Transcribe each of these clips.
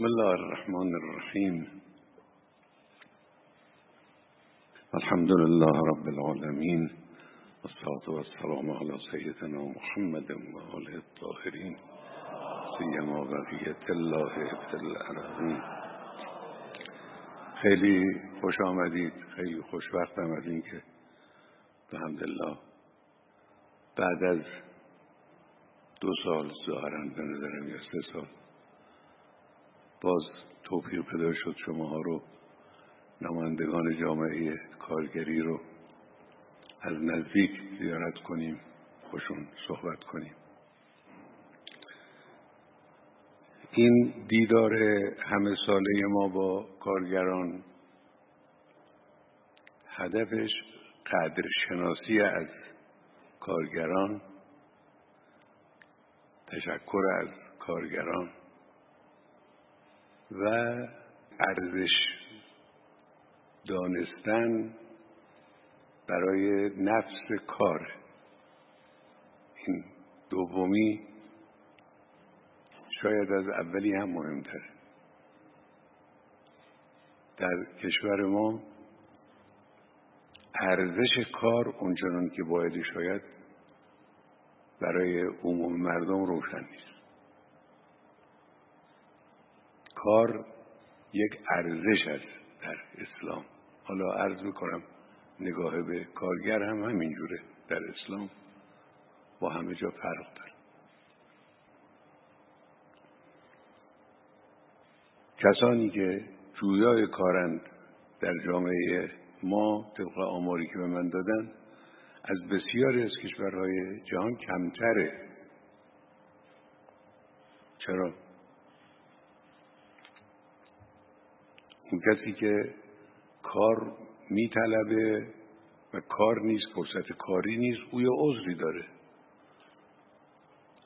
بسم الله الرحمن الرحیم. الحمد لله رب العالمین والصلاة والسلام على سیدنا محمد و آله الطاهرین سیما بقیت الله فی الارضین. خیلی خوش آمدید خیلی خوشوقت آمدین که الحمدلله بعد از دو سال ظاهرا به نظرم یا سه سال باز توفیق پیدا شد شماها رو نمایندگان جامعه کارگری رو از نزدیک زیارت کنیم خوشون صحبت کنیم. این دیدار همه ساله ما با کارگران هدفش قدر شناسی از کارگران تشکر از کارگران. و ارزش دانستن برای نفس کار. این دومی شاید از اولی هم مهمتر در کشور ما ارزش کار اونچنان که باید شاید برای عموم مردم روشن نیست. کار یک ارزش است در اسلام. حالا عرض می‌کنم نگاه به کارگر هم همینجوره. در اسلام با همه جا فرق داره. کسانی که جویای کارند در جامعه ما طبق آماری که به من دادن از بسیاری از کشورهای جهان کمتره. چرا؟ اون کسی که کار میطلبه و کار نیست فرصت کاری نیست او یه عذری داره.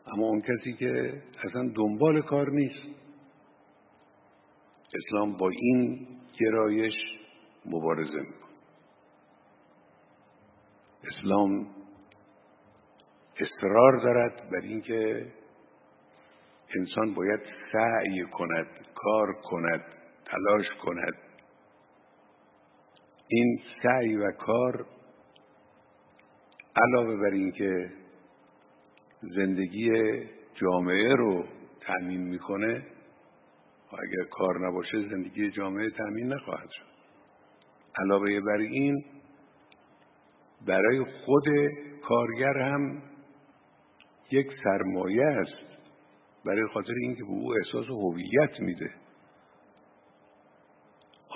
اما اون کسی که اصلا دنبال کار نیست. اسلام با این گرایش مبارزه می‌کنه. اسلام اصرار دارد بر اینکه انسان باید سعی کند کار کند تلاش کند. این سعی و کار علاوه بر اینکه زندگی جامعه رو تأمین می‌کنه و اگر کار نباشه زندگی جامعه تأمین نخواهد شد. علاوه بر این برای خود کارگر هم یک سرمایه است برای خاطر اینکه به او احساس هویت میده.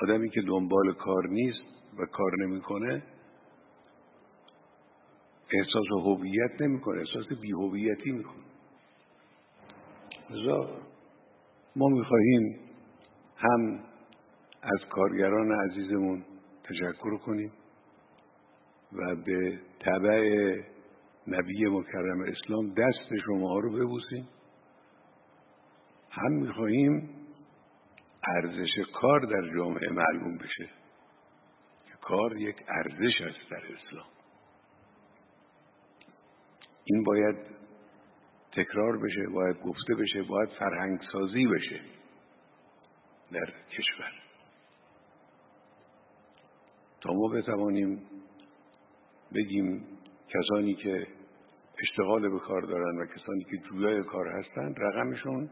آدمی که دنبال کار نیست و کار نمی‌کنه احساس هویت نمی‌کنه احساس بیهویتی می‌کنه. لذا ما می‌خواهیم هم از کارگران عزیزمون تشکر کنیم و به طبع نبی مکرم اسلام دست شما رو ببوسیم. هم می‌خواهیم ارزش کار در جامعه معلوم بشه. کار یک ارزش است در اسلام. این باید تکرار بشه باید گفته بشه باید فرهنگ سازی بشه در کشور. تا ما بتوانیم بگیم کسانی که اشتغال به کار دارن و کسانی که جویای کار هستند رقمشون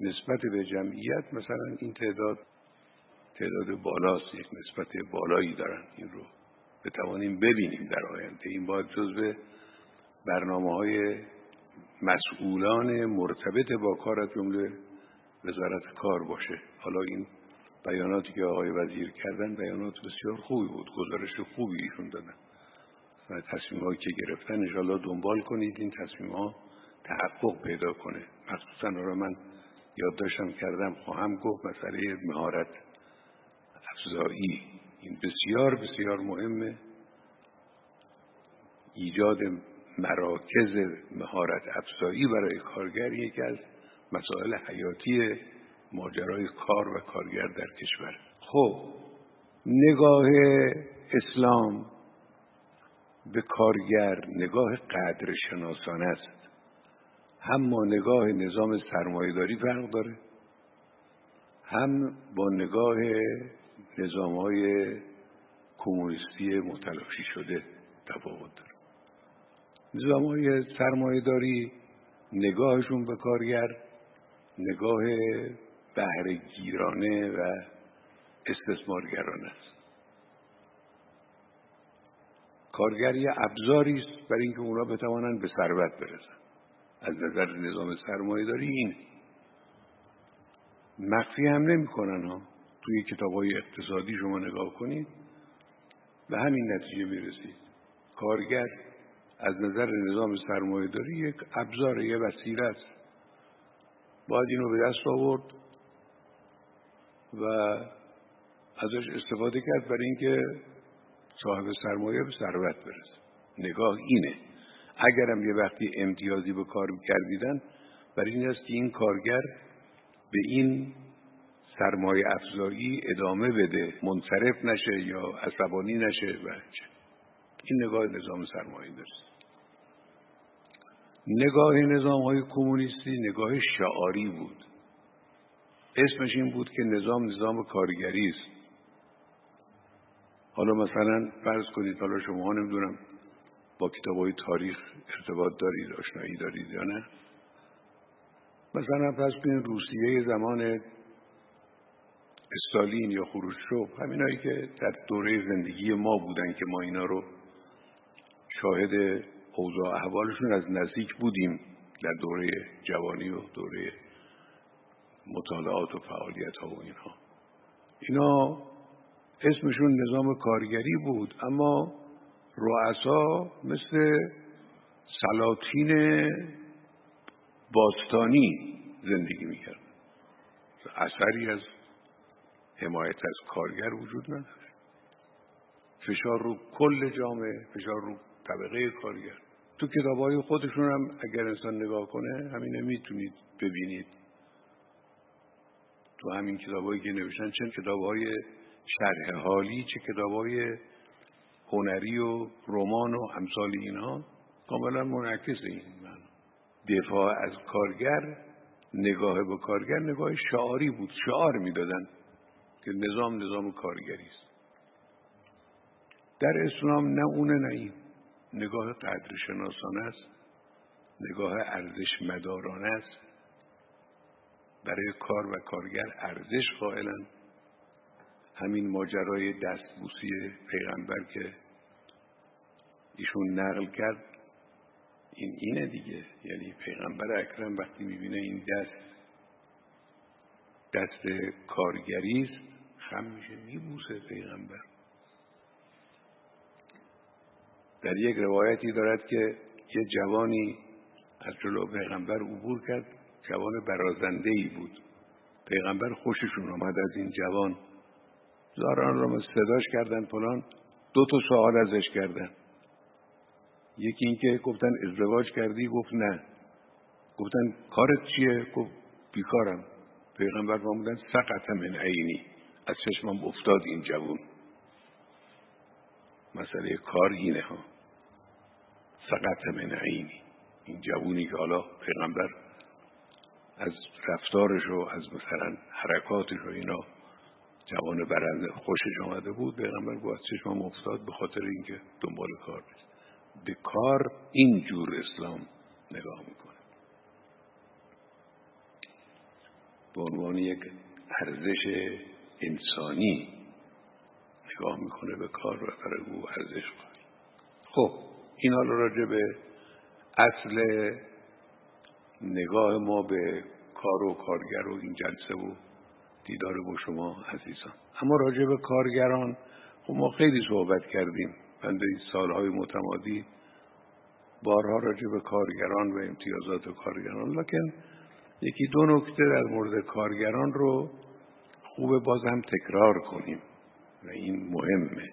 نسبت به جمعیت مثلا این تعداد تعداد بالاست یک نسبت بالایی دارن. این رو بتوانیم ببینیم در آینده. این باید جزو برنامه های مسئولان مرتبط با کار از جمله وزارت کار باشه. حالا این بیاناتی که آقای وزیر کردن بیانات بسیار خوبی بود. گزارش خوبی ایشون دادن. و تصمیم هایی که گرفتن انشاءالله دنبال کنید. این تصمیم ها تحقق پیدا کنه. مخصوصا را من یادداشتم کردم خواهم گفت مسئله مهارت افزایی. این بسیار بسیار مهمه. ایجاد مراکز مهارت افزایی برای کارگر یکی از مسائل حیاتی ماجرای کار و کارگر در کشور. خب نگاه اسلام به کارگر نگاه قدر شناسانه است. اما نگاه نظام سرمایهداری فرق داره. هم با نگاه نظام های کمونیستی متلاشی شده تفاوت داره. نظام های سرمایه نگاهشون به کارگر نگاه بهرهگیرانه و استثمارگرانه است. کارگر یه ابزاری است برای اینکه اونا بتوانند به ثروت برسن. از نظر نظام سرمایه داری این مخفی هم نمی‌کنن ها. توی کتاب های اقتصادی شما نگاه کنید به همین نتیجه می‌رسید. کارگر از نظر نظام سرمایه داری یک ابزار یه وسیله است. باید اینو به دست آورد و ازش استفاده کرد برای اینکه صاحب سرمایه به ثروت برسه. نگاه اینه. اگرم یه وقتی امتیازی به کار کردیدن برای این است که این کارگر به این سرمایه افزایی ادامه بده منصرف نشه یا عصبانی نشه و این نگاه نظام سرمایه دارست نگاه نظام های کمونیستی نگاه شعاری بود. اسمش این بود که نظام نظام کارگری است. حالا مثلا فرض کنید حالا شما نمی‌دونم با کتاب های تاریخ ارتباط دارید آشنایی دارید یا نه؟ مثلا فرض کنید روسیه زمان استالین یا خروشچوف همینایی که در دوره زندگی ما بودن که ما اینا رو شاهد اوضاع احوالشون از نزدیک بودیم در دوره جوانی و دوره مطالعات و فعالیت ها و اینها. اینا اسمشون نظام کارگری بود اما رؤسا مثل سلاطین باستانی زندگی می‌کرد. اثری از حمایت از کارگر وجود نداره. فشار رو کل جامعه فشار رو طبقه کارگر. تو کتاب های خودشون هم اگر انسان نگاه کنه همینه می‌تونید ببینید. تو همین کتابایی که نوشتن چه کتاب های شرح حالی چه کتاب های هنری و رمان و امثال اینها کاملا منعکس این من. دفاع از کارگر نگاه به کارگر نگاه شعاری بود. شعار می‌دادن که نظام نظام کارگری است. در اسلام نه اونه نه این. نگاه قدر شناسانه است. نگاه ارزش مدارانه است. برای کار و کارگر ارزش قائلن. همین ماجرای دستبوسی پیغمبر که ایشون نقل کرد این اینه دیگه. یعنی پیغمبر اکرم وقتی می‌بینه این دست دست کارگری است خم میشه میبوسه پیغمبر. در یک روایتی دارد که یه جوانی از جلو پیغمبر عبور کرد جوان برازنده ای بود. پیغمبر خوششون آمد از این جوان. زاران را صداش کردن فلان. دو تا سوال ازش کردن. یکی اینکه گفتن ازدواج کردی گفت نه. گفتن کارت چیه؟ گفت بیکارم. پیغمبر فرمودن سقط من عینی. از چشمم افتاد این جوون. مسئله کار اینه ها. سقط من عینی. این جوونی که حالا پیغمبر از رفتارش و از مثلا حرکاتش و اینا جوان برنده خوشش آمده بود پیغمبر گفت چشمم افتاد به خاطر اینکه دنبال کار نیست. به کار اینجور اسلام نگاه می‌کنه. به عنوان یک ارزش انسانی نگاه می‌کنه به کار و برای او ارزش قائل خب این حالا راجع به اصل نگاه ما به کار و کارگر و این جلسه و دیدار با شما عزیزان. اما راجع به کارگران خب ما خیلی صحبت کردیم. بنده سالهای متمادی بارها راجع به کارگران و امتیازات کارگران. لکن یکی دو نکته در مورد کارگران رو خوبه باز هم تکرار کنیم و این مهمه.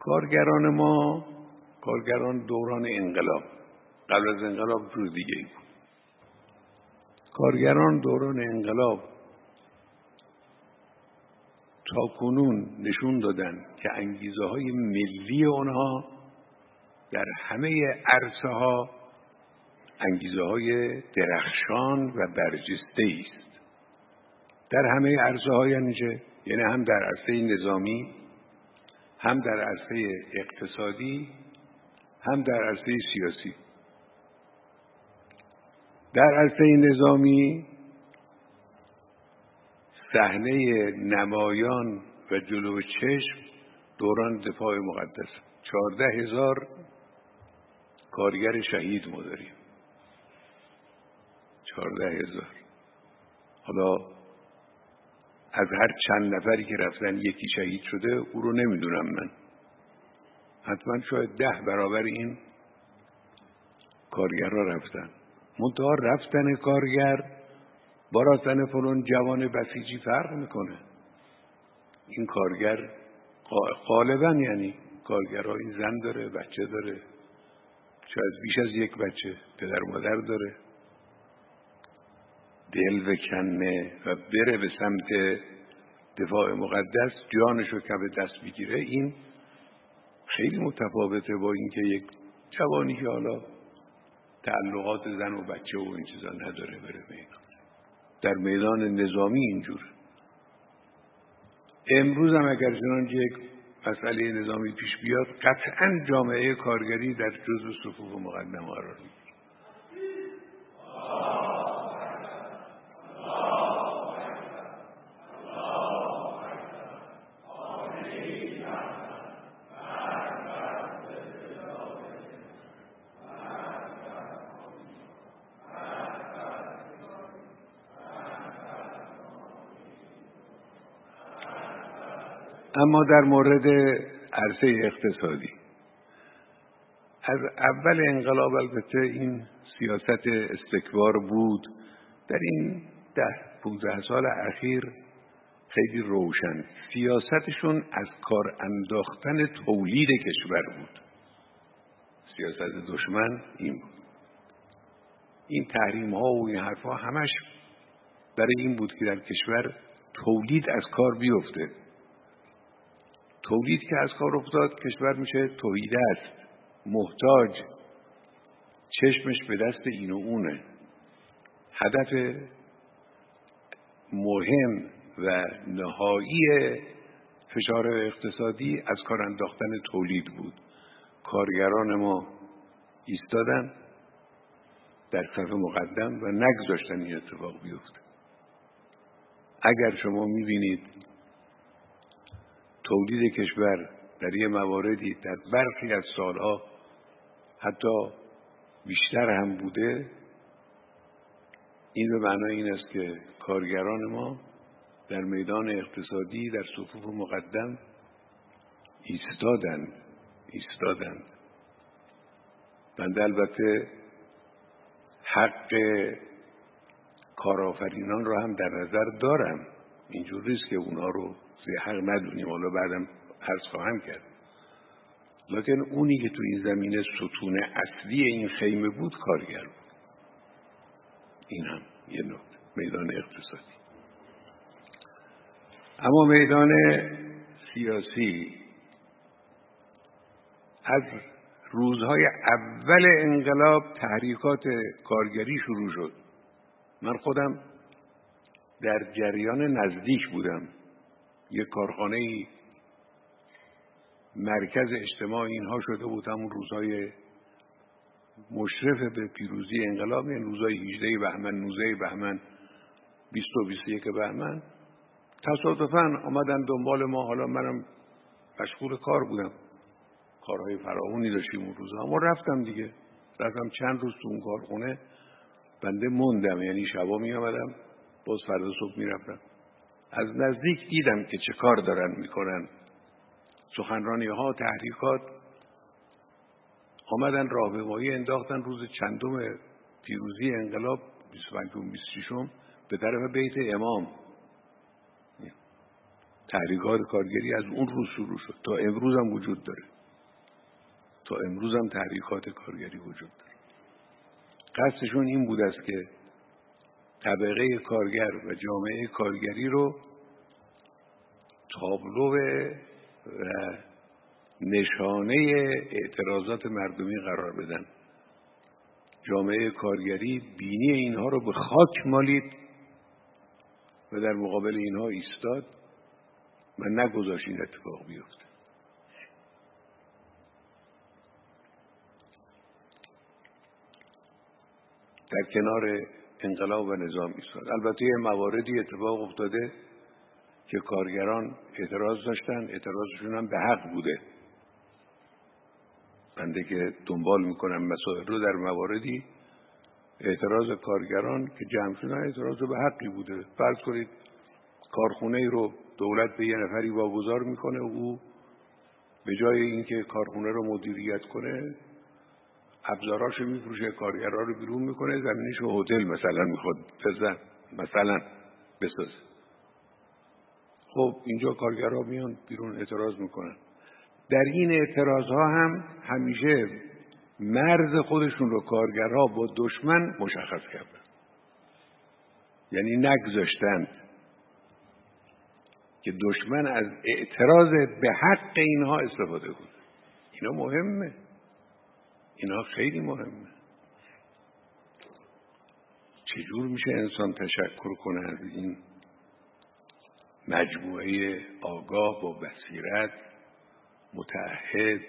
کارگران ما کارگران دوران انقلاب. قبل از انقلاب جور دیگه بود. کارگران دوران انقلاب تا کنون نشون دادن که انگیزه های ملی آنها در همه عرصه ها انگیزه های درخشان و برجسته است. در همه عرصه های یعنی هم در عرصه نظامی هم در عرصه اقتصادی هم در عرصه سیاسی. در عرصه نظامی صحنه نمایان و جلو چشم دوران دفاع مقدس. چهارده هزار کارگر شهید ما داریم. چهارده هزار. حالا از هر چند نفری که رفتن یکی شهید شده او رو نمی‌دونم من. حتما شاید ده برابر این کارگر را رفتن. منتها رفتن کارگر با رفتن فلون جوان بسیجی فرق می‌کنه. این کارگر غالبا یعنی کارگرها این زن داره بچه داره. شاید بیش از یک بچه پدر مادر داره. دل وکنه و بره به سمت دفاع مقدس جانشو که به دست بگیره این خیلی متفاوته با اینکه یک جوانی که حالا تعلقات زن و بچه و این چیزا نداره بره میدان در میدان نظامی اینجور. امروز هم اگر چنانچه یک مسئله نظامی پیش بیاد قطعا جامعه کارگری در جزو صفوف مقدم قرار می‌گیره. اما در مورد عرصه اقتصادی. از اول انقلاب البته این سیاست استکبار بود. در این ده پونزده سال اخیر خیلی روشن. سیاستشون از کار انداختن تولید کشور بود. سیاست دشمن این بود. این تحریم ها و این حرف ها همش برای این بود که در کشور تولید از کار بیفته. تولید که از کار افتاد کشور میشه توحیده است. محتاج. چشمش به دست این و اونه. هدف مهم و نهایی فشار اقتصادی از کار انداختن تولید بود. کارگران ما ایستادن در صف مقدم و نگذاشتن این اتفاق بیفته. اگر شما می‌بینید تولید کشور در یه مواردی در برخی از سالها حتی بیشتر هم بوده این به معنای این است که کارگران ما در میدان اقتصادی در صفوف مقدم ایستادند ایستادند بنده البته حق کارآفرینان را هم در نظر دارم. اینجور نیست که اونا رو حق ندونیم حالا بعدم عرض خواهم کرد. لکن اونی که تو این زمینه ستون اصلی این خیمه بود کارگر بود. این هم یه نکته. میدان اقتصادی. اما میدان سیاسی از روزهای اول انقلاب تحریکات کارگری شروع شد. من خودم در جریان نزدیک بودم. یک کارخانه مرکز اجتماع اینها شده بود همون روزهای مشرف به پیروزی انقلاب این یعنی روزهای 18 بهمن 19 بهمن 20 و 21 بهمن. تصادفا آمدن دنبال ما حالا منم مشغول کار بودم. کارهای فراونی داشتیم اون روزها اما رفتم دیگه. رفتم چند روز تو اون کارخونه. بنده موندم یعنی شبا می آمدم باز فردا صبح می رفتم از نزدیک دیدم که چه کار دارن می‌کنن. سخنرانی ها تحریکات آمدن راهپیمایی انداختن. روز چندم پیروزی انقلاب 25 26 به طرف بیت امام. تحریکات کارگری از اون روز شروع شد. تا امروز هم وجود داره. تا امروز هم تحریکات کارگری وجود داره. قصدشون این بود است که طبقه کارگر و جامعه کارگری رو تابلو و نشانه اعتراضات مردمی قرار بدن. جامعه کارگری بینی اینها رو به خاک مالید و در مقابل اینها ایستاد و نگذاشت این اتفاق بیفته. در کنار انقلاب و نظام ایستاد. البته یه مواردی اتفاق افتاده که کارگران اعتراض داشتن. اعتراضشون هم به حق بوده. بنده که دنبال می‌کنم مسائل رو در مواردی اعتراض کارگران که جمع شدن اعتراض به حقی بوده. فرض کنید کارخونه رو دولت به یه نفری واگذار می‌کنه و او به جای اینکه کارخونه رو مدیریت کنه ابزاراش میفروشه کارگرها رو بیرون می‌کنه زمینش هتل مثلا می‌خواد بزن مثلا بسازه. خب اینجا کارگرها میان بیرون اعتراض می‌کنن. در این اعتراض ها هم همیشه مرز خودشون رو کارگرها با دشمن مشخص کردن. یعنی نگذاشتند که دشمن از اعتراض به حق اینها استفاده کنه. اینا مهمه. اینا خیلی مهمه. چجور میشه انسان تشکر کنه از این مجموعه آگاه با بصیرت متعهد؟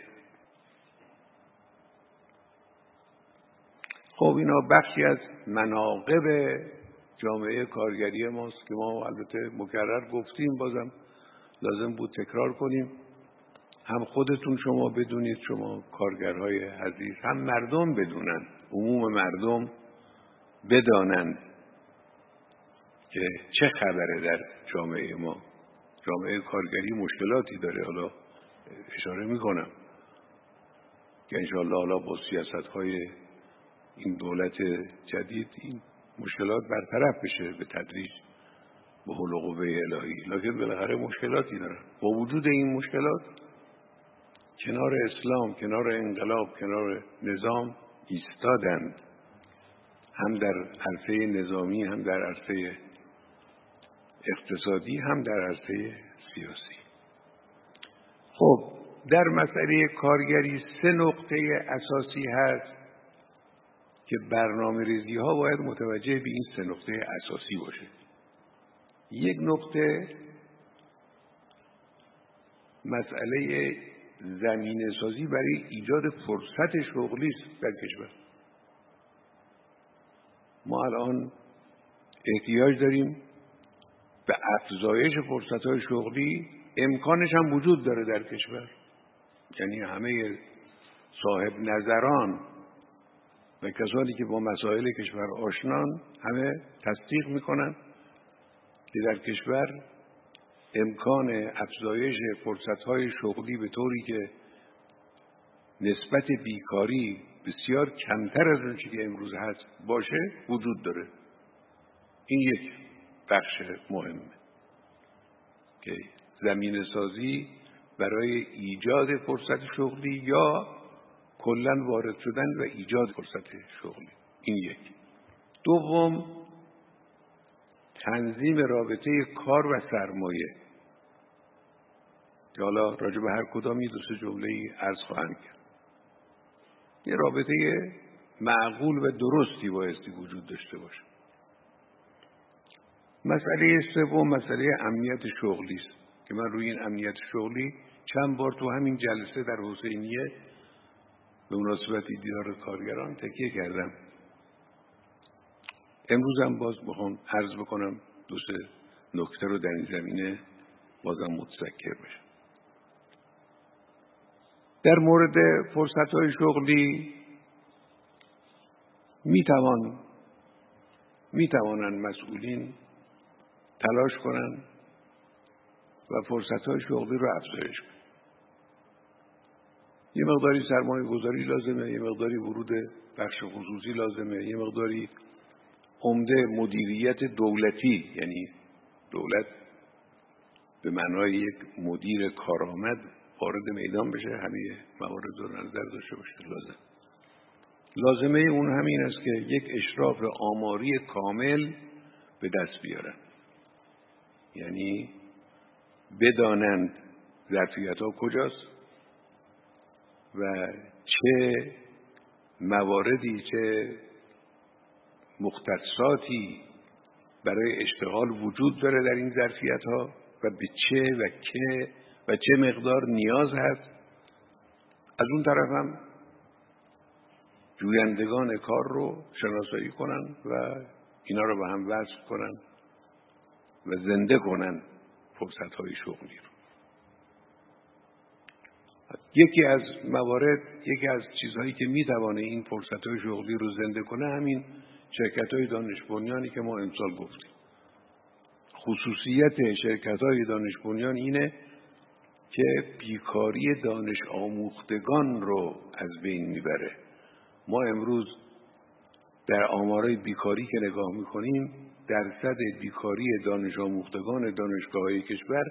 خب اینا بخشی از مناقب جامعه کارگری ماست که ما البته مکرر گفتیم بازم لازم بود تکرار کنیم. هم خودتون شما بدونید شما کارگرهای عزیز هم مردم بدونن عموم مردم بدانند که چه خبره در جامعه ما. جامعه کارگری مشکلاتی داره. حالا اشاره می‌کنم. که انشاءالله حالا با سیاست های این دولت جدید این مشکلات برطرف بشه به تدریج به حول قوه الهی. لکن بالاخره مشکلاتی دارن با وجود این مشکلات کنار اسلام کنار انقلاب کنار نظام ایستادند هم در عرصه نظامی هم در عرصه اقتصادی هم در عرصه سیاسی. خب در مسئله کارگری سه نقطه اساسی هست که برنامه ریزی ها باید متوجه به این سه نقطه اساسی باشه. یک نقطه مسئله زمینه سازی برای ایجاد فرصت شغلی است در کشور. ما الان احتیاج داریم به افزایش فرصت های شغلی امکانش هم وجود داره در کشور. یعنی همه صاحب نظران و کسانی که با مسائل کشور آشنان همه تصدیق می‌کنن که در کشور امکان افزایش فرصتهای شغلی به طوری که نسبت بیکاری بسیار کمتر از اون که امروز هست باشه وجود داره. این یک بخش مهمه که زمین سازی برای ایجاد فرصت شغلی یا کلا وارد شدن و ایجاد فرصت شغلی. این یک. دوم تنظیم رابطه کار و سرمایه. که حالا راجع به هر کدامی دو سه جمله ای عرض خواهم کرد. یه رابطه معقول و درستی بایستی وجود داشته باشه. مسئله سوم مسئله امنیت شغلی است. که من روی این امنیت شغلی چند بار تو همین جلسه در حسینیه به مناسبت دیدار کارگران تکیه کردم. امروز هم باز بخوام عرض بکنم دو سه نکته رو در این زمینه بازم متذکر بشم. در مورد فرصت های شغلی می‌توان می‌توانند مسئولین تلاش کنند و فرصت های شغلی رو افزایش کنند یه مقداری سرمایه گذاری لازمه یه مقداری ورود بخش خصوصی لازمه یه مقداری عمده مدیریت دولتی یعنی دولت به معنای یک مدیر کارآمد وارد میدان بشه همه موارد رو نظر داشته باشه لازم. لازمه اون همین است که یک اشراف آماری کامل به دست بیارن. یعنی بدانند ظرفیت ها کجاست و چه مواردی چه مختصاتی برای اشتغال وجود داره در این ظرفیت ها و به چه و که و چه مقدار نیاز هست. از اون طرف هم جویندگان کار رو شناسایی کنن و اینا رو به هم وصل کنن و زنده کنن فرصت های شغلی رو. یکی از موارد یکی از چیزهایی که می‌توانه این فرصت های شغلی رو زنده کنه همین شرکت های دانش بنیانی که ما امسال گفتیم. خصوصیت شرکت های دانش بنیان اینه که بیکاری دانش آموختگان رو از بین می‌بره. ما امروز در آمارای بیکاری که نگاه می‌کنیم درصد بیکاری دانش آموختگان دانشگاه های کشور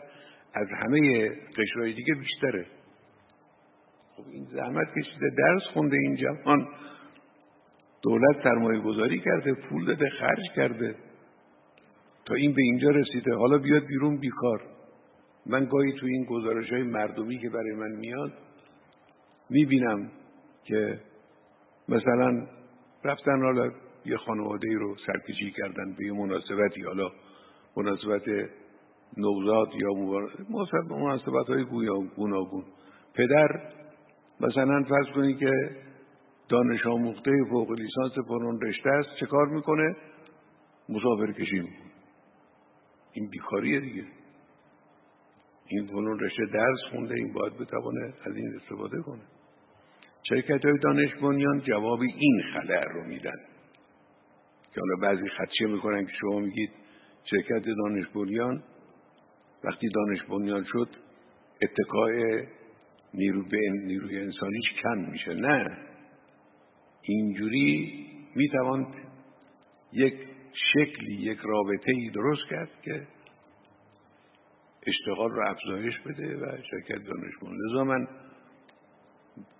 از همه قشرهای دیگه بیشتره. خب این زحمت کشیده درس خونده این جوان. دولت سرمایه گذاری کرده پول داده خرج کرده. تا این به اینجا رسیده. حالا بیاد بیرون بیکار. من گاهی تو این گزارش های مردمی که برای من میاد می‌بینم که مثلا رفتن حالا یه خانواده ای رو سرکشی کردن به یه مناسبتی. حالا مناسبت نوزاد یا مناسبت های گوناگون. پدر مثلا فرض کنید که دانش آموخته فوق لیسانس پرون رشته است. چه کار می‌کنه؟ مسافر کشی می‌کنه. این بیکاریه دیگه. این فنون رشته درس خونده این باید بتوانه از این استفاده کنه. شرکت های دانش بنیان جواب این خلع رو میدن. که حالا بعضی خدشه می‌کنن که شما میگید شرکت دانش بنیان وقتی دانش بنیان شد اتقاء نیرو نیروی انسانیش کم میشه. نه. اینجوری می‌توان یک شکلی یک رابطه ای درست کرد که اشتغال رو افزایش بده و شرکت دانش لذا من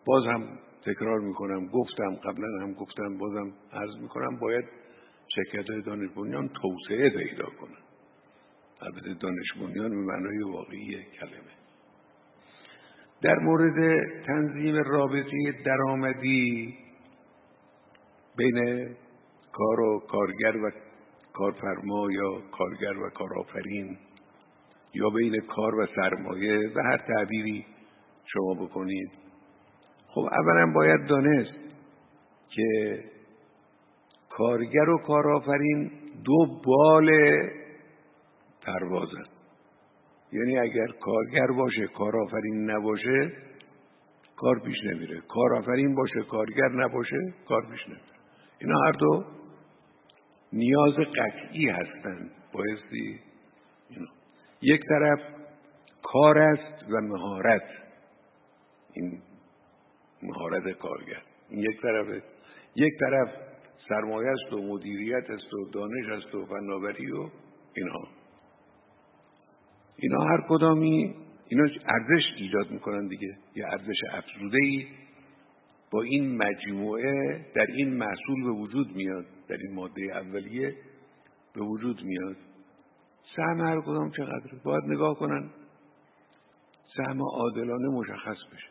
باز هم تکرار می‌کنم گفتم قبلا هم گفتم بازم عرض می‌کنم باید شرکت های دانش بنیان توسعه پیدا کنن. البته دانش بنیان به معنای واقعی کلمه. در مورد تنظیم رابطه درآمدی بین کار و کارگر و کارفرما یا کارگر و کارآفرین یا بین کار و سرمایه و هر تعبیری شما بکنید. خب اولا باید دانست که کارگر و کارآفرین دو بال پروازن. یعنی اگر کارگر باشه کارآفرین نباشه کار پیش نمیره. کارآفرین باشه کارگر نباشه کار پیش نمیره. اینا هر دو نیاز قطعی هستند بایستی اینا. یک طرف کار است و مهارت. این مهارت کارگر. این یک طرف یک طرف سرمایه است و مدیریت است و دانش است و فناوری و اینها. اینا هر کدامی اینا ارزش ایجاد می‌کنن دیگه. یه ارزش افزوده ای با این مجموعه در این محصول به وجود میاد در این ماده اولیه به وجود میاد. سهم هر کدام چقدره؟ باید نگاه کنن. سهم عادلانه مشخص بشه.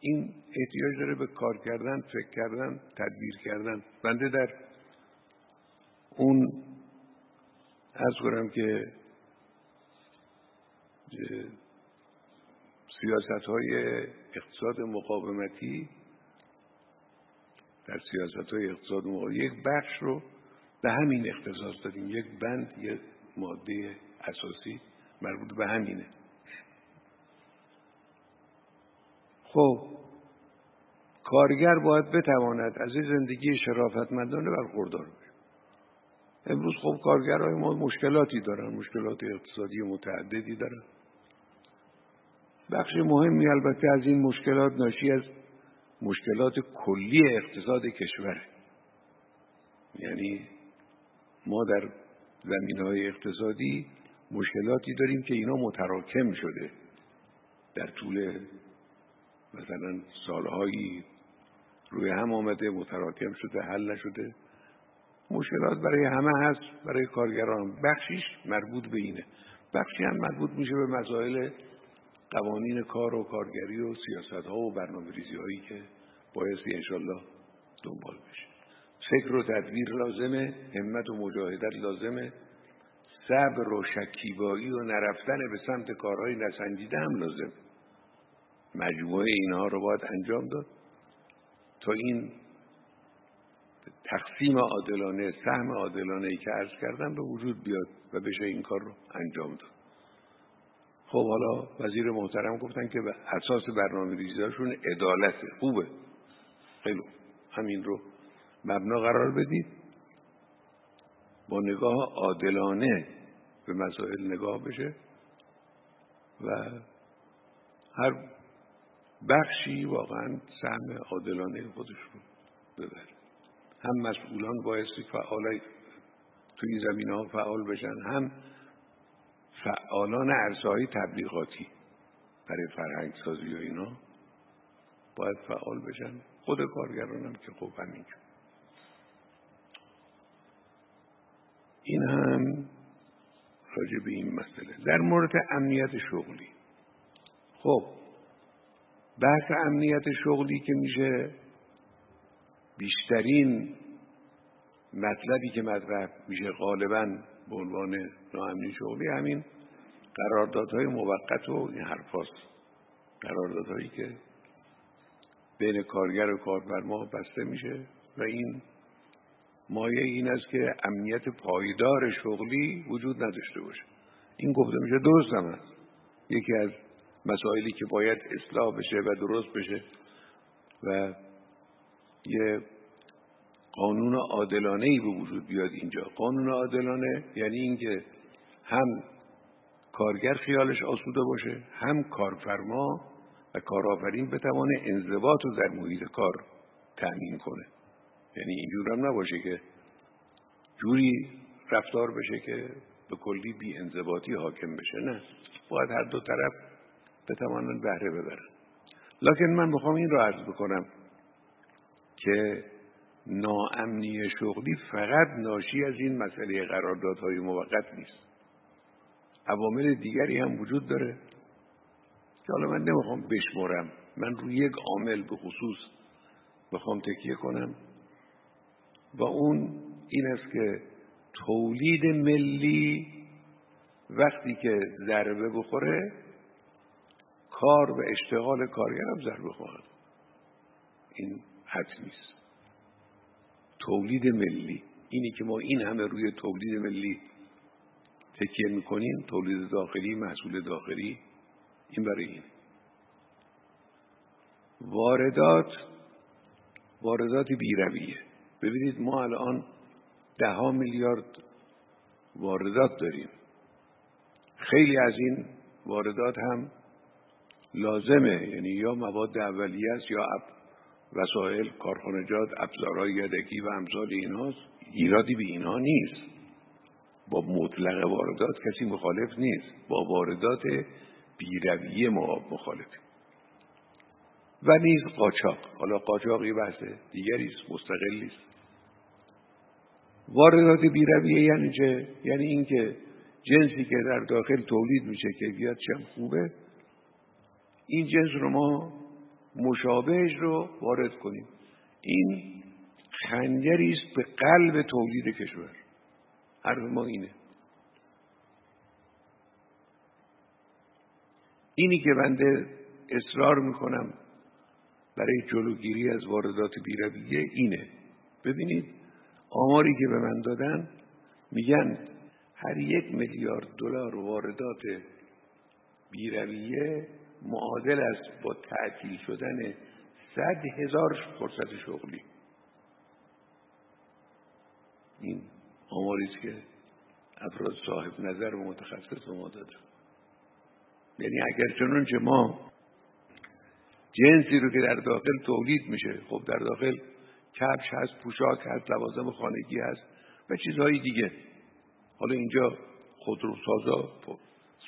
این احتیاج داره به کار کردن فکر کردن تدبیر کردن. بنده در اون از کنم که سیاست های اقتصاد مقاومتی در سیاست های اقتصاد مقاومتی یک بخش رو به همین اختصاص داریم یک بند یک ماده اساسی مربوط به همینه. خب کارگر باید بتواند از این زندگی شرافتمندانه برخوردار بشه. امروز خب کارگرهای ما مشکلاتی دارن مشکلات اقتصادی متعددی دارن. بخش مهمی البته از این مشکلات ناشی از مشکلات کلی اقتصاد کشور. یعنی ما در زمین های اقتصادی مشکلاتی داریم که اینا متراکم شده. در طول مثلا سالهایی روی هم آمده متراکم شده حل نشده. مشکلات برای همه هست برای کارگران. بخشیش مربوط به اینه. بخشی هم مربوط میشه به مسائل قوانین کار و کارگری و سیاست ها و برنامه ریزی هایی که بایستی انشالله دنبال بشه فکر و تدبیر لازمه همت و مجاهدت لازمه. صبر و شکیبایی و نرفتن به سمت کارهای نسنجیده هم لازم. مجموعه اینها رو باید انجام داد. تا این تقسیم عادلانه سهم عادلانه ای که عرض کردم به وجود بیاد و بشه این کار رو انجام داد. خب حالا وزیر محترم گفتن که به اساس برنامه ریزیداشون عدالته خوبه. خیلی همین رو مبنا قرار بدید. با نگاه عادلانه به مسائل نگاه بشه و هر بخشی واقعا سهم عادلانه خودش رو ببره. هم مسئولان بایستی فعال توی این زمین ها فعال بشن هم فعالان عرصه تبلیغاتی برای فرهنگ سازی و اینا باید فعال بشن. خود کارگران هم که خب همینجور این هم راجع به این مسئله. در مورد امنیت شغلی. خب بحث امنیت شغلی که میشه بیشترین مطلبی که مطرح میشه غالبا به عنوان ناامنی شغلی همین قراردادهای موقت و این حرفاست. قراردادهایی که بین کارگر و کارفرما بسته میشه و این مایه این است که امنیت پایدار شغلی وجود نداشته باشه. این گفته میشه درست هم هست. یکی از مسائلی که باید اصلاح بشه و درست بشه و یه قانون عادلانه ای به وجود بیاد اینجا. قانون عادلانه یعنی اینکه هم کارگر خیالش آسوده باشه هم کارفرما کارآفرین بتوانه انضباط رو در محیط کار تأمین کنه. یعنی اینجور هم نباشه که جوری رفتار بشه که به کلی بی انضباطی حاکم بشه. نه. باید هر دو طرف بتوانن بهره ببرن لکن من بخوام این رو عرض بکنم که ناامنی شغلی فقط ناشی از این مسئله قراردادهای موقت نیست. عوامل دیگری هم وجود داره. که حالا من نمی‌خوام بشمرم من روی یک عامل به خصوص بخوام تکیه کنم. و اون این است که تولید ملی وقتی که ضربه بخوره کار و اشتغال کارگر هم ضربه خواهد. این حتمی است تولید ملی. اینی که ما این همه روی تولید ملی تکیه می‌کنیم تولید داخلی محصول داخلی این برای این. واردات واردات بیرویه. ببینید ما الان ده ها میلیارد واردات داریم. خیلی از این واردات هم لازمه. یعنی یا مواد اولیه است یا وسایل کارخانجات ابزارهای یدکی و امثال اینهاست ایرادی به اینها نیست. با مطلق واردات کسی مخالف نیست. با واردات بیرویه ما مخالفیم. و نیز قاچاق. حالا قاچاق یه بحث دیگری است مستقلی است واردات بیرویه یعنی چه؟ یعنی اینکه جنسی که در داخل تولید میشه کیفیت چم خوبه این جنس رو ما مشابهش رو وارد کنیم. این خنجری است به قلب تولید کشور. حرف ما اینه. اینی که بنده اصرار می‌کنم برای جلوگیری از واردات بیرویه اینه. ببینید آماری که به من دادن میگن هر یک میلیارد دلار واردات بیرویه معادل است با تعطیل شدن صد هزار فرصت شغلی. این آماری است که افراد صاحب نظر و متخصص ما داده یعنی اگر چنانچه ما جنسی رو که در داخل تولید میشه خب در داخل کفش هست پوشاک هست لوازم خانگی هست و چیزهای دیگه. حالا اینجا خودروسازا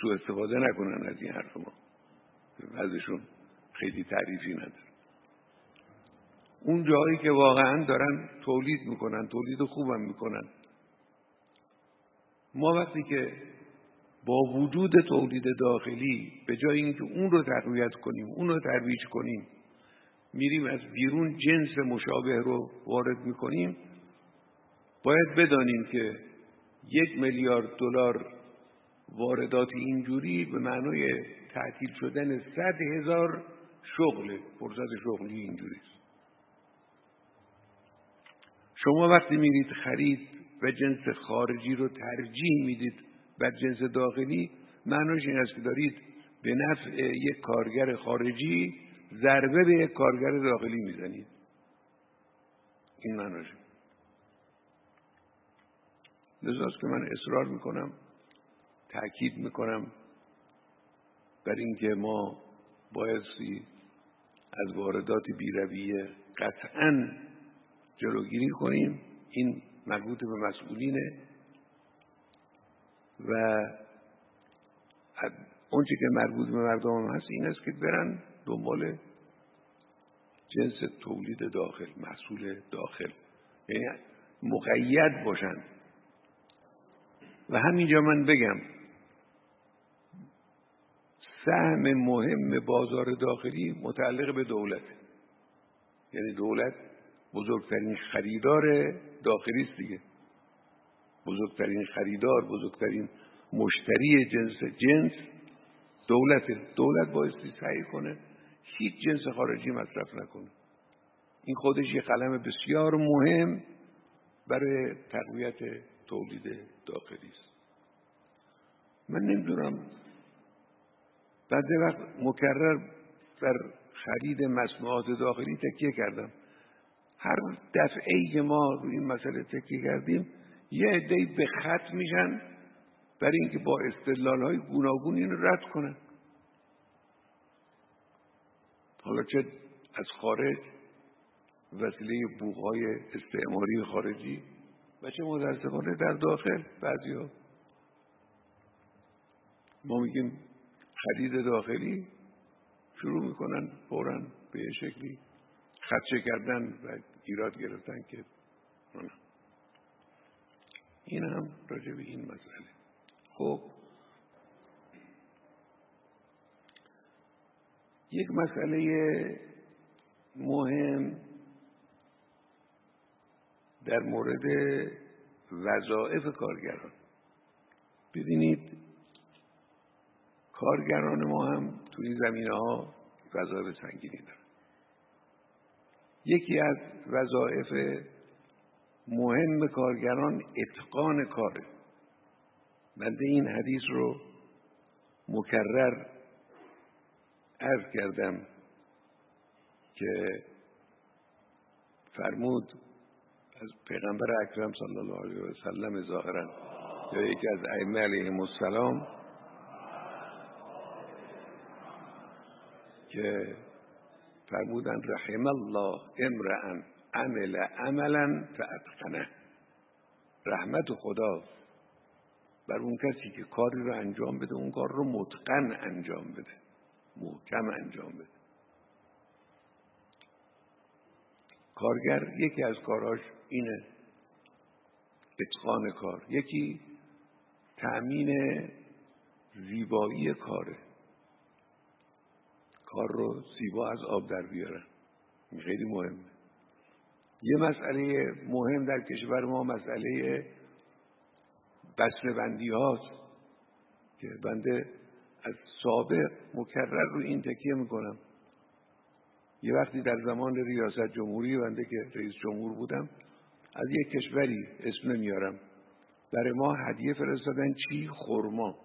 سوء استفاده نکنن از این حرف ما. ازشون خیلی تعریفی نداره. اون جایی که واقعا دارن تولید می‌کنن تولید خوبم می‌کنن. ما وقتی که با وجود تولید داخلی به جای اینکه اون رو تقویت کنیم اون رو ترویج کنیم میریم از بیرون جنس مشابه رو وارد می‌کنیم. باید بدانیم که یک میلیارد دلار واردات اینجوری به معنای تعطیل شدن صد هزار شغل فرصت شغلی اینجوری شما وقتی میرید خرید و جنس خارجی رو ترجیح می‌دید بر جنس داخلی معناش این است که دارید به نفع یک کارگر خارجی ضربه به یک کارگر داخلی می‌زنید. این معناش لذاست که من اصرار می‌کنم تاکید می‌کنم بر اینکه ما بایستی از واردات بیرویه قطعا جلوگیری کنیم. این مربوط به مسئولینه و اونچه که مربوط به مردم هست این است که برن دنبال جنس تولید داخل محصول داخل. یعنی مقید باشن. و همینجا من بگم سهم مهم بازار داخلی متعلق به دولت. یعنی دولت بزرگترین خریدار داخلی است دیگه. بزرگترین خریدار بزرگترین مشتری جنس جنس دولت دولت بایستی سعی کنه هیچ جنس خارجی مصرف نکنه. این خودش یه قلم بسیار مهم برای تقویت تولید داخلی است. من نمی‌دونم. بعد وقت مکرر در خرید مصنوعات داخلی تکیه کردم. هر دفعه ای که ما این مسئله تکیه کردیم یه عدهای به خط میشن برای اینکه با استدلال های گوناگون این رد کنن. حالا چه از خارج وسیله بوغهای استعماری خارجی و چه متاسفانه در داخل بعضی ما میگیم خرید داخلی شروع می‌کنن فورا به شکلی خدشه کردن و ایراد گرفتن که این هم راجع به این مسئله. خب. یک مسئله مهم در مورد وظایف کارگران. ببینید کارگران ما هم تو این زمینه ها وظایف سنگینی دارن. یکی از وظایف مهم کارگران اتقان کاره. بنده این حدیث رو مکرر عرض کردم که فرمود از پیغمبر اکرم صلی الله علیه و سلم ظاهرا یا یکی از ائمه علیهم السلام که فرمودن رحم الله امرأن عمل عملا فاتقنه رحمت خدا بر اون کسی که کاری رو انجام بده اون کار رو متقن انجام بده. محکم انجام بده. کارگر یکی از کاراش اینه اتقان کار. یکی تأمین زیبایی کاره. کار رو زیبا از آب در بیارن این خیلی مهمه. یه مسئله مهم در کشور ما مسئله بسته بندی هاست که بنده از سابق مکرر رو این تکیه می‌کنم. یه وقتی در زمان ریاست جمهوری بنده که رئیس جمهور بودم از یک کشوری اسم نمیارم. برای ما هدیه فرستادن چی؟ خورما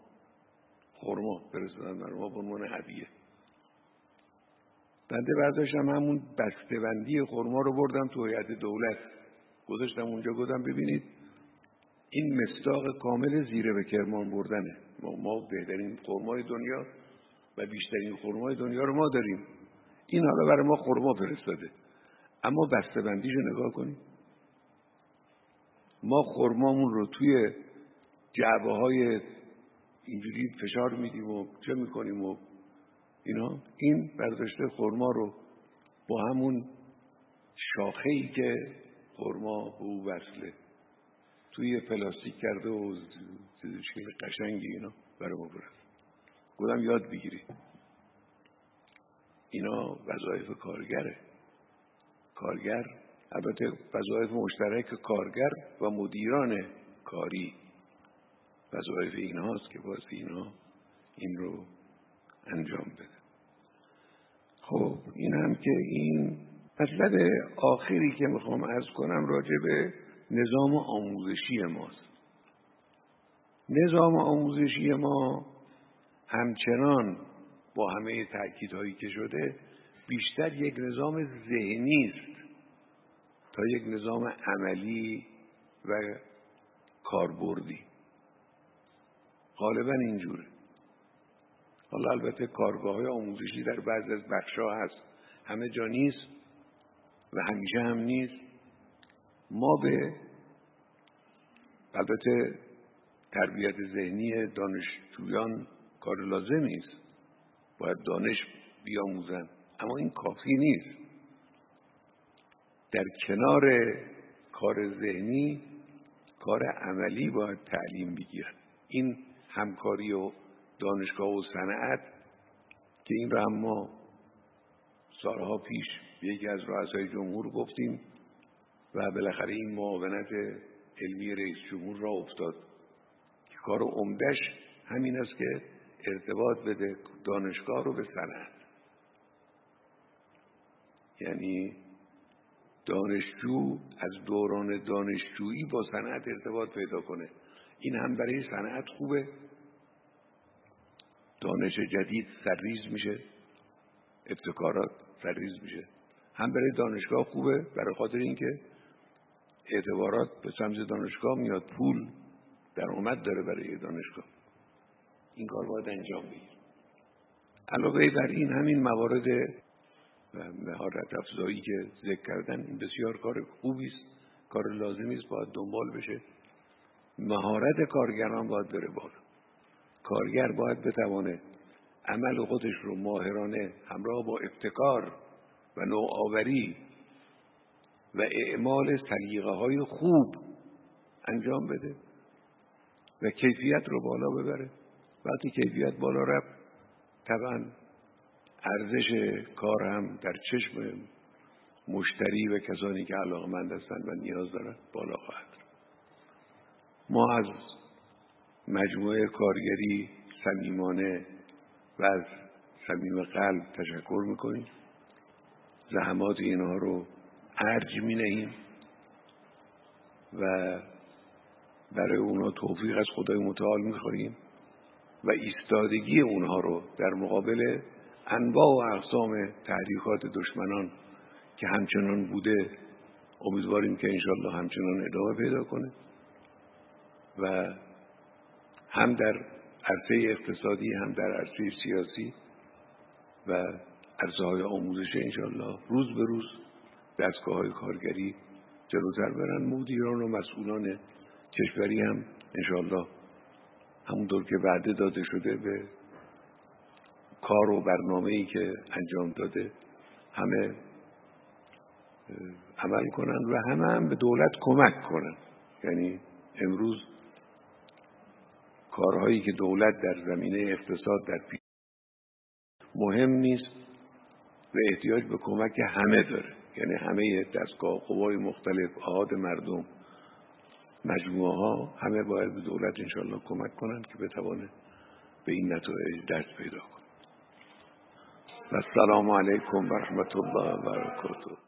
خورما فرستادن برای ما به عنوان هدیه. بنده برداشتم همون بسته‌بندی خورما رو بردم تو هیئت دولت. گذاشتم اونجا گفتم ببینید این مستاق کامل زیره به کرمان بردنه. ما, ما بهترین خرمای دنیا و بیشترین خرمای دنیا رو ما داریم. این حالا برای ما خرما فرستاده. اما بسته‌بندیشو نگاه کنید. ما خرمامون رو توی جعبه های اینجوری فشار میدیم و چه می‌کنیم و اینا این برداشته خرما رو با همون شاخه که خرما به او وصله توی پلاستیک کرده و چیز قشنگی اینا برای ما برد. گفتم یاد بگیری. اینا وظایف کارگره. کارگر البته وظایف مشترک کارگر و مدیران کاری وظایف اینهاست که باز اینا این رو انجام بده. خب این هم که این مطلب آخری که می‌خوام ارز کنم راجع به نظام آموزشی ماست. نظام آموزشی ما همچنان با همه تأکیدهایی که شده بیشتر یک نظام ذهنی است تا یک نظام عملی و کاربردی. غالبا اینجوره. حالا البته کارگاه های آموزشی در بعض از بخش هست. همه جا نیست و همیشه هم نیست. ما به البته تربیت ذهنی دانشجویان کار لازمی است. باید دانش بیاموزن اما این کافی نیست. در کنار کار ذهنی کار عملی باید تعلیم بگیرن این همکاری و دانشگاه و صنعت که این را هم ما سالها پیش یکی از رؤسای جمهور گفتیم و بالاخره این معاونت علمی رئیس جمهور را افتاد که کار عمدش همین است که ارتباط بده دانشگاه رو به صنعت. یعنی دانشجو از دوران دانشجویی با صنعت ارتباط پیدا کنه. این هم برای صنعت خوبه. دانش جدید سرریز میشه. ابتکارات سرریز میشه. هم برای دانشگاه خوبه برای خاطر اینکه اعتبارات به سمت دانشگاه میاد پول در اومد داره برای دانشگاه. این کار باید انجام بگیر علاوه بر این همین موارد مهارت افزایی که ذکر کردن این بسیار کار خوبی است. کار لازمی است باید دنبال بشه. مهارت کارگران باید بره بالا. کارگر باید بتوانه عمل خودش رو ماهرانه همراه با ابتکار و نوآوری و اعمال سلیقه های خوب انجام بده و کیفیت رو بالا ببره. وقتی کیفیت بالا رفت طبعا ارزش کار هم در چشم مشتری و کسانی که علاقمند هستند و نیاز دارند بالا خواهد ما از مجموعه کارگری صمیمانه و از صمیم قلب تشکر می‌کنیم. زحمات اینها رو ارج می نهیم و برای اونا توفیق از خدای متعال می‌خوریم و ایستادگی اونها رو در مقابل انواع و اقسام تحریکات دشمنان که همچنان بوده امیدواریم که انشالله همچنان ادامه پیدا کنه و هم در عرصه اقتصادی هم در عرصه سیاسی و عرصه های آموزش انشالله روز به روز دستگاه های کارگری جلوتر برن. مدیران و مسئولان کشوری هم انشالله همونطور که وعده داده شده به کار و برنامه ای که انجام داده همه عمل کنند و همه هم به دولت کمک کنند یعنی امروز کارهایی که دولت در زمینه اقتصاد در پیش مهم نیست و احتیاج به کمک همه داره. یعنی همه دستگاه قوای مختلف آهاد مردم مجموعه ها همه باید به دولت انشالله کمک کنند که بتوانه به این نتایج دست پیدا کنه. و السلام علیکم و رحمت الله و برکاته.